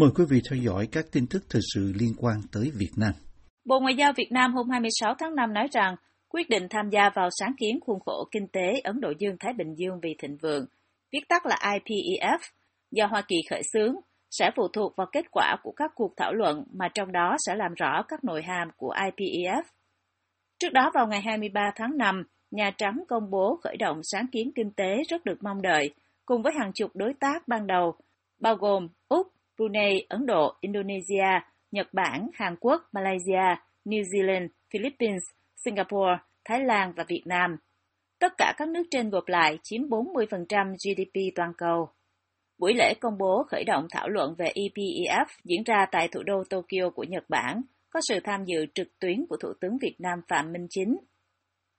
Mời quý vị theo dõi các tin tức thời sự liên quan tới Việt Nam. Bộ Ngoại giao Việt Nam hôm 26 tháng 5 nói rằng quyết định tham gia vào sáng kiến khuôn khổ kinh tế Ấn Độ Dương-Thái Bình Dương vì thịnh vượng, viết tắt là IPEF, do Hoa Kỳ khởi xướng, sẽ phụ thuộc vào kết quả của các cuộc thảo luận mà trong đó sẽ làm rõ các nội hàm của IPEF. Trước đó vào ngày 23 tháng 5, Nhà Trắng công bố khởi động sáng kiến kinh tế rất được mong đợi, cùng với hàng chục đối tác ban đầu, bao gồm Úc, Brunei, Ấn Độ, Indonesia, Nhật Bản, Hàn Quốc, Malaysia, New Zealand, Philippines, Singapore, Thái Lan và Việt Nam. Tất cả các nước trên gộp lại chiếm 40% GDP toàn cầu. Buổi lễ công bố khởi động thảo luận về EPEF diễn ra tại thủ đô Tokyo của Nhật Bản, có sự tham dự trực tuyến của Thủ tướng Việt Nam Phạm Minh Chính.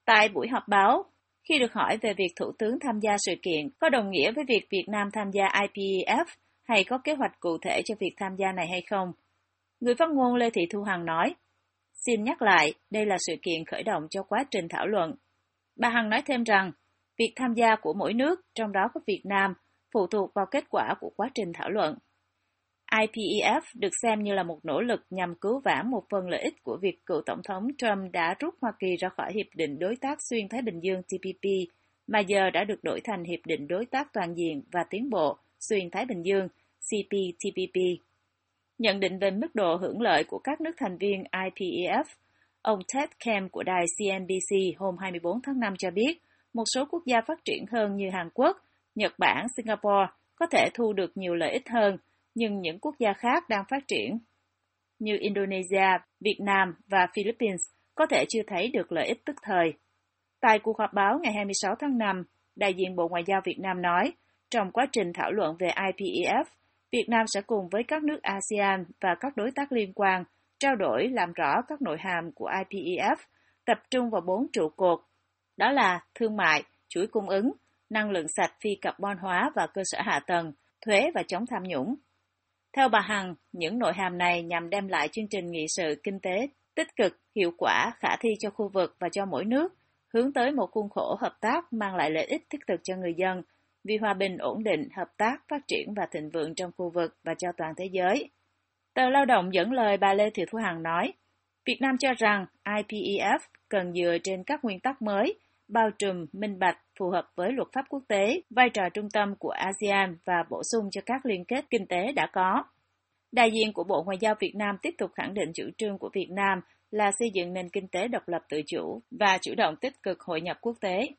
Tại buổi họp báo, khi được hỏi về việc Thủ tướng tham gia sự kiện có đồng nghĩa với việc Việt Nam tham gia IPEF hay có kế hoạch cụ thể cho việc tham gia này hay không, người phát ngôn Lê Thị Thu Hằng nói, Xin nhắc lại, đây là sự kiện khởi động cho quá trình thảo luận. Bà Hằng nói thêm rằng, việc tham gia của mỗi nước, trong đó có Việt Nam, phụ thuộc vào kết quả của quá trình thảo luận. IPEF được xem như là một nỗ lực nhằm cứu vãn một phần lợi ích của việc cựu Tổng thống Trump đã rút Hoa Kỳ ra khỏi Hiệp định Đối tác Xuyên Thái Bình Dương TPP, mà giờ đã được đổi thành Hiệp định Đối tác Toàn diện và Tiến bộ Xuyên Thái Bình Dương CPTPP. Nhận định về mức độ hưởng lợi của các nước thành viên IPEF, ông Ted Kemp của đài CNBC hôm 24 tháng 5 cho biết, một số quốc gia phát triển hơn như Hàn Quốc, Nhật Bản, Singapore có thể thu được nhiều lợi ích hơn, nhưng những quốc gia khác đang phát triển như Indonesia, Việt Nam và Philippines có thể chưa thấy được lợi ích tức thời. Tại cuộc họp báo ngày 26 tháng 5, đại diện Bộ Ngoại giao Việt Nam nói, trong quá trình thảo luận về IPEF, Việt Nam sẽ cùng với các nước ASEAN và các đối tác liên quan trao đổi làm rõ các nội hàm của IPEF, tập trung vào bốn trụ cột, đó là thương mại, chuỗi cung ứng, năng lượng sạch phi carbon hóa và cơ sở hạ tầng, thuế và chống tham nhũng. Theo bà Hằng, những nội hàm này nhằm đem lại chương trình nghị sự kinh tế tích cực, hiệu quả, khả thi cho khu vực và cho mỗi nước, hướng tới một khuôn khổ hợp tác mang lại lợi ích thiết thực cho người dân, vì hòa bình ổn định, hợp tác, phát triển và thịnh vượng trong khu vực và cho toàn thế giới. Tờ Lao động dẫn lời bà Lê Thị Thu Hằng nói, Việt Nam cho rằng IPEF cần dựa trên các nguyên tắc mới, bao trùm, minh bạch, phù hợp với luật pháp quốc tế, vai trò trung tâm của ASEAN và bổ sung cho các liên kết kinh tế đã có. Đại diện của Bộ Ngoại giao Việt Nam tiếp tục khẳng định chủ trương của Việt Nam là xây dựng nền kinh tế độc lập tự chủ và chủ động tích cực hội nhập quốc tế.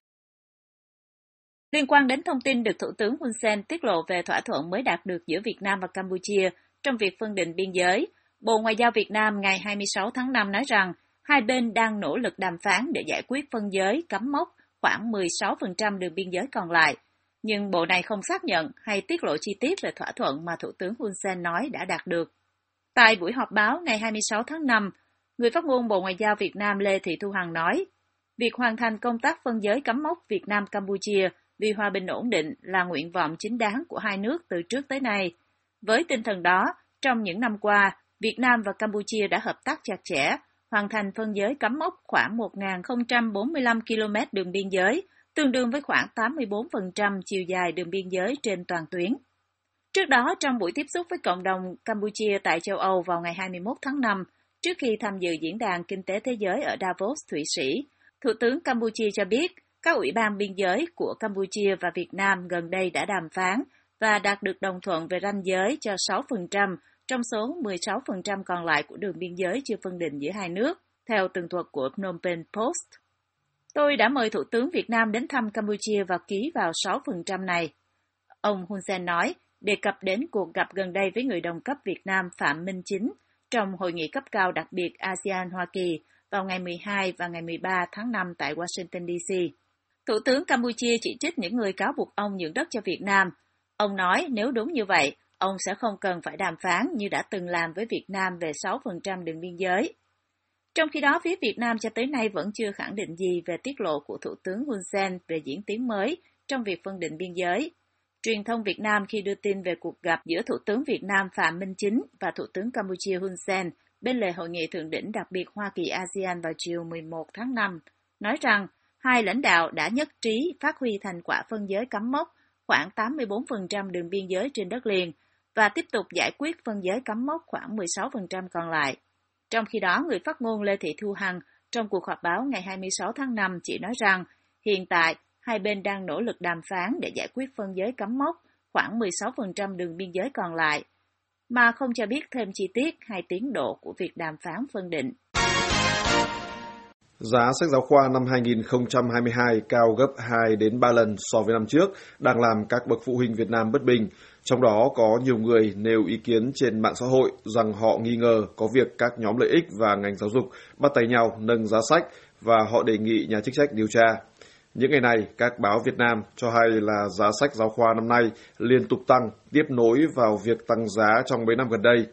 Liên quan đến thông tin được Thủ tướng Hun Sen tiết lộ về thỏa thuận mới đạt được giữa Việt Nam và Campuchia trong việc phân định biên giới, Bộ Ngoại giao Việt Nam ngày 26 tháng 5 nói rằng hai bên đang nỗ lực đàm phán để giải quyết phân giới cắm mốc khoảng 16% đường biên giới còn lại. Nhưng Bộ này không xác nhận hay tiết lộ chi tiết về thỏa thuận mà Thủ tướng Hun Sen nói đã đạt được. Tại buổi họp báo ngày 26 tháng 5, người phát ngôn Bộ Ngoại giao Việt Nam Lê Thị Thu Hằng nói, việc hoàn thành công tác phân giới cắm mốc Việt Nam-Campuchia vì hòa bình ổn định là nguyện vọng chính đáng của hai nước từ trước tới nay. Với tinh thần đó, trong những năm qua, Việt Nam và Campuchia đã hợp tác chặt chẽ, hoàn thành phân giới cắm mốc khoảng 1.045 km đường biên giới, tương đương với khoảng 84% chiều dài đường biên giới trên toàn tuyến. Trước đó, trong buổi tiếp xúc với cộng đồng Campuchia tại châu Âu vào ngày 21 tháng 5, trước khi tham dự diễn đàn kinh tế thế giới ở Davos, Thụy Sĩ, Thủ tướng Campuchia cho biết các ủy ban biên giới của Campuchia và Việt Nam gần đây đã đàm phán và đạt được đồng thuận về ranh giới cho 6% trong số 16% còn lại của đường biên giới chưa phân định giữa hai nước, theo tường thuật của Phnom Penh Post. Tôi đã mời Thủ tướng Việt Nam đến thăm Campuchia và ký vào 6% này. Ông Hun Sen nói, đề cập đến cuộc gặp gần đây với người đồng cấp Việt Nam Phạm Minh Chính trong hội nghị cấp cao đặc biệt ASEAN-Hoa Kỳ vào ngày 12 và ngày 13 tháng 5 tại Washington, D.C. Thủ tướng Campuchia chỉ trích những người cáo buộc ông nhượng đất cho Việt Nam. Ông nói nếu đúng như vậy, ông sẽ không cần phải đàm phán như đã từng làm với Việt Nam về 6% đường biên giới. Trong khi đó, phía Việt Nam cho tới nay vẫn chưa khẳng định gì về tiết lộ của Thủ tướng Hun Sen về diễn tiến mới trong việc phân định biên giới. Truyền thông Việt Nam khi đưa tin về cuộc gặp giữa Thủ tướng Việt Nam Phạm Minh Chính và Thủ tướng Campuchia Hun Sen bên lề hội nghị thượng đỉnh đặc biệt Hoa Kỳ ASEAN vào chiều 11 tháng 5, nói rằng hai lãnh đạo đã nhất trí phát huy thành quả phân giới cắm mốc khoảng 84% đường biên giới trên đất liền và tiếp tục giải quyết phân giới cắm mốc khoảng 16% còn lại. Trong khi đó, người phát ngôn Lê Thị Thu Hằng trong cuộc họp báo ngày 26 tháng 5 chỉ nói rằng hiện tại hai bên đang nỗ lực đàm phán để giải quyết phân giới cắm mốc khoảng 16% đường biên giới còn lại, mà không cho biết thêm chi tiết hay tiến độ của việc đàm phán phân định. Giá sách giáo khoa năm 2022 cao gấp 2 đến 3 lần so với năm trước, đang làm các bậc phụ huynh Việt Nam bất bình. Trong đó có nhiều người nêu ý kiến trên mạng xã hội rằng họ nghi ngờ có việc các nhóm lợi ích và ngành giáo dục bắt tay nhau nâng giá sách và họ đề nghị nhà chức trách điều tra. Những ngày này, các báo Việt Nam cho hay là giá sách giáo khoa năm nay liên tục tăng, tiếp nối vào việc tăng giá trong mấy năm gần đây.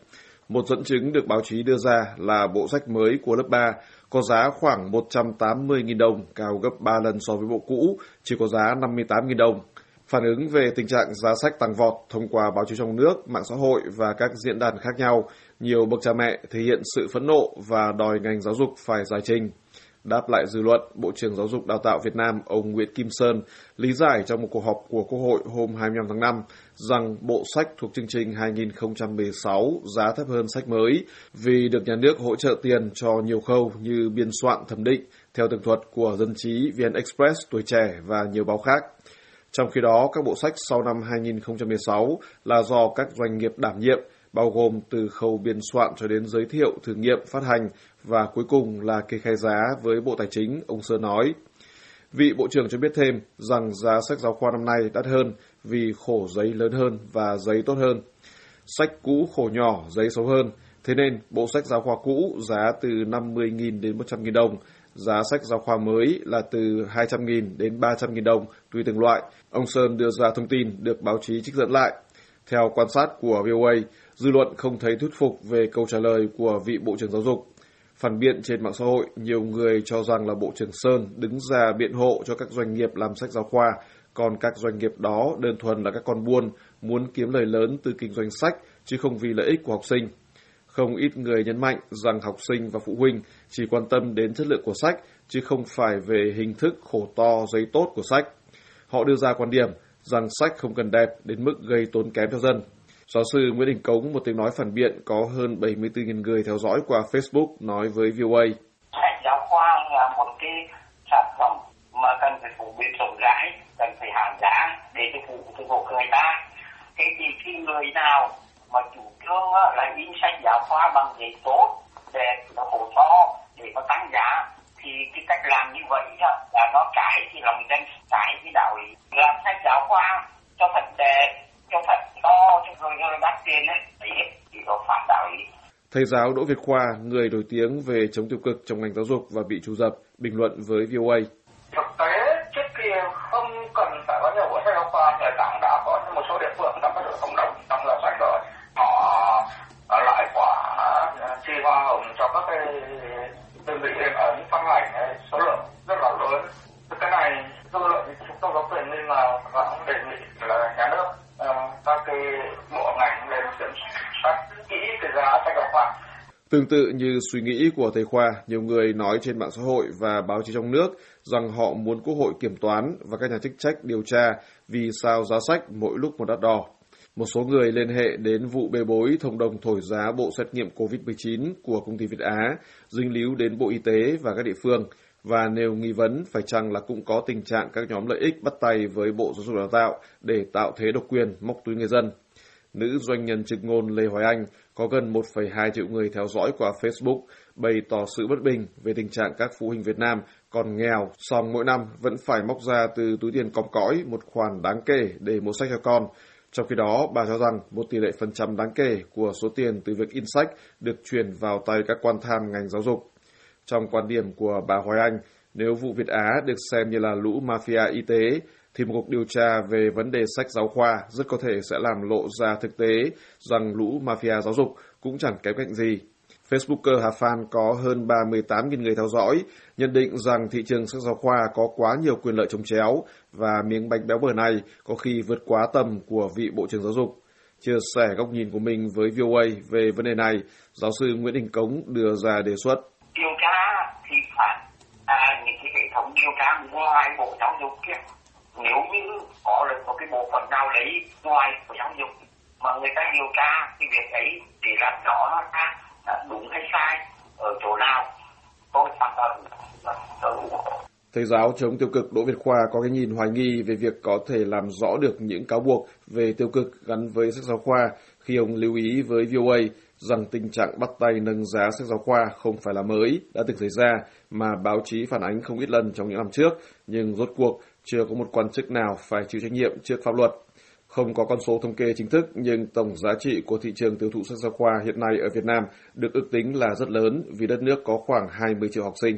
Một dẫn chứng được báo chí đưa ra là bộ sách mới của lớp 3 có giá khoảng 180.000 đồng, cao gấp 3 lần so với bộ cũ, chỉ có giá 58.000 đồng. Phản ứng về tình trạng giá sách tăng vọt thông qua báo chí trong nước, mạng xã hội và các diễn đàn khác nhau, nhiều bậc cha mẹ thể hiện sự phẫn nộ và đòi ngành giáo dục phải giải trình. Đáp lại dư luận, Bộ trưởng Giáo dục Đào tạo Việt Nam ông Nguyễn Kim Sơn lý giải trong một cuộc họp của Quốc hội hôm 25 tháng 5 rằng bộ sách thuộc chương trình 2016 giá thấp hơn sách mới vì được nhà nước hỗ trợ tiền cho nhiều khâu như biên soạn thẩm định theo tường thuật của dân trí VN Express, Tuổi Trẻ và nhiều báo khác. Trong khi đó, các bộ sách sau năm 2016 là do các doanh nghiệp đảm nhiệm, bao gồm từ khâu biên soạn cho đến giới thiệu, thử nghiệm, phát hành và cuối cùng là kê khai giá với Bộ Tài chính, ông Sơn nói. Vị Bộ trưởng cho biết thêm rằng giá sách giáo khoa năm nay đắt hơn vì khổ giấy lớn hơn và giấy tốt hơn. Sách cũ khổ nhỏ, giấy xấu hơn. Thế nên, bộ sách giáo khoa cũ giá từ 50.000 đến 100.000 đồng, giá sách giáo khoa mới là từ 200.000 đến 300.000 đồng tùy từng loại. Ông Sơn đưa ra thông tin được báo chí trích dẫn lại. Theo quan sát của VOA, dư luận không thấy thuyết phục về câu trả lời của vị Bộ trưởng Giáo dục. Phản biện trên mạng xã hội, nhiều người cho rằng là Bộ trưởng Sơn đứng ra biện hộ cho các doanh nghiệp làm sách giáo khoa, còn các doanh nghiệp đó đơn thuần là các con buôn muốn kiếm lời lớn từ kinh doanh sách chứ không vì lợi ích của học sinh. Không ít người nhấn mạnh rằng học sinh và phụ huynh chỉ quan tâm đến chất lượng của sách chứ không phải về hình thức khổ to giấy tốt của sách. Họ đưa ra quan điểm rằng sách không cần đẹp đến mức gây tốn kém cho dân. Giáo sư Nguyễn Đình Cống, một tiếng nói phản biện có hơn 74.000 người theo dõi qua Facebook, nói với VOA. Sách giáo khoa là một cái sản phẩm mà cần phải phổ biến rộng rãi, cần phải hàng giá để cho phụ phục vụ người ta. Thế thì khi người nào mà chủ trương là in sách giáo khoa bằng giấy tốt, đẹp, nó phổ to để có tăng giá thì cái cách làm như vậy là nó trái thì lòng dân trái cái đạo lý làm sách khoa cho thật đẹp cho thật to cho rồi rồi đắt tiền ấy thì có phản đạo lý Thầy giáo Đỗ Việt Khoa, người nổi tiếng về chống tiêu cực trong ngành giáo dục và bị trù dập, bình luận với VOA. Thực tế trước kia không cần phải có nhiều bộ sách giáo khoa, người ta đã có một số địa phương đã có được cộng đồng trong giờ sách rồi. Họ lại quả chi hoa hồng cho các cái đơn vị in ấn phát hành số lượng rất là lớn. Cái này dư luận chúng tôi có quyền nên là vẫn đề nghị là nhà nước ờ, các cái bộ ngành lên kiểm soát kỹ cái giá sách giáo khoa. Tương tự như suy nghĩ của thầy Khoa, nhiều người nói trên mạng xã hội và báo chí trong nước rằng họ muốn Quốc hội kiểm toán và các nhà chức trách điều tra vì sao giá sách mỗi lúc một đắt đỏ. Một số người liên hệ đến vụ bê bối thông đồng thổi giá bộ xét nghiệm COVID-19 của công ty Việt Á, dính líu đến Bộ Y tế và các địa phương, và nêu nghi vấn phải chăng là cũng có tình trạng các nhóm lợi ích bắt tay với Bộ Giáo dục Đào tạo để tạo thế độc quyền móc túi người dân. Nữ doanh nhân trực ngôn Lê Hoài Anh có gần 1,2 triệu người theo dõi qua Facebook bày tỏ sự bất bình về tình trạng các phụ huynh Việt Nam còn nghèo, song mỗi năm vẫn phải móc ra từ túi tiền còng cõi một khoản đáng kể để mua sách cho con. Trong khi đó, bà cho rằng một tỷ lệ phần trăm đáng kể của số tiền từ việc in sách được chuyển vào tay các quan tham ngành giáo dục. Trong quan điểm của bà Hoài Anh, nếu vụ Việt Á được xem như là lũ mafia y tế, thì một cuộc điều tra về vấn đề sách giáo khoa rất có thể sẽ làm lộ ra thực tế rằng lũ mafia giáo dục cũng chẳng kém cạnh gì. Facebooker Hà Phan có hơn 38.000 người theo dõi, nhận định rằng thị trường sách giáo khoa có quá nhiều quyền lợi trồng chéo và miếng bánh béo bở này có khi vượt quá tầm của vị Bộ trưởng Giáo dục. Chia sẻ góc nhìn của mình với VOA về vấn đề này, giáo sư Nguyễn Đình Cống đưa ra đề xuất. Điều tra thì phải à, những cái hệ thống điều tra ngoài Bộ Giáo dục kia, nếu như có được một cái bộ phận nào đấy ngoài của giáo dục mà người ta điều tra cái việc ấy để làm rõ nó ra đúng hay sai, ở chỗ nào, tôi hoàn toàn là tôi ủng hộ Thầy giáo chống tiêu cực Đỗ Việt Khoa có cái nhìn hoài nghi về việc có thể làm rõ được những cáo buộc về tiêu cực gắn với sách giáo khoa khi ông lưu ý với VOA rằng tình trạng bắt tay nâng giá sách giáo khoa không phải là mới, đã từng xảy ra mà báo chí phản ánh không ít lần trong những năm trước, nhưng rốt cuộc chưa có một quan chức nào phải chịu trách nhiệm trước pháp luật. Không có con số thống kê chính thức, nhưng tổng giá trị của thị trường tiêu thụ sách giáo khoa hiện nay ở Việt Nam được ước tính là rất lớn vì đất nước có khoảng 20 triệu học sinh.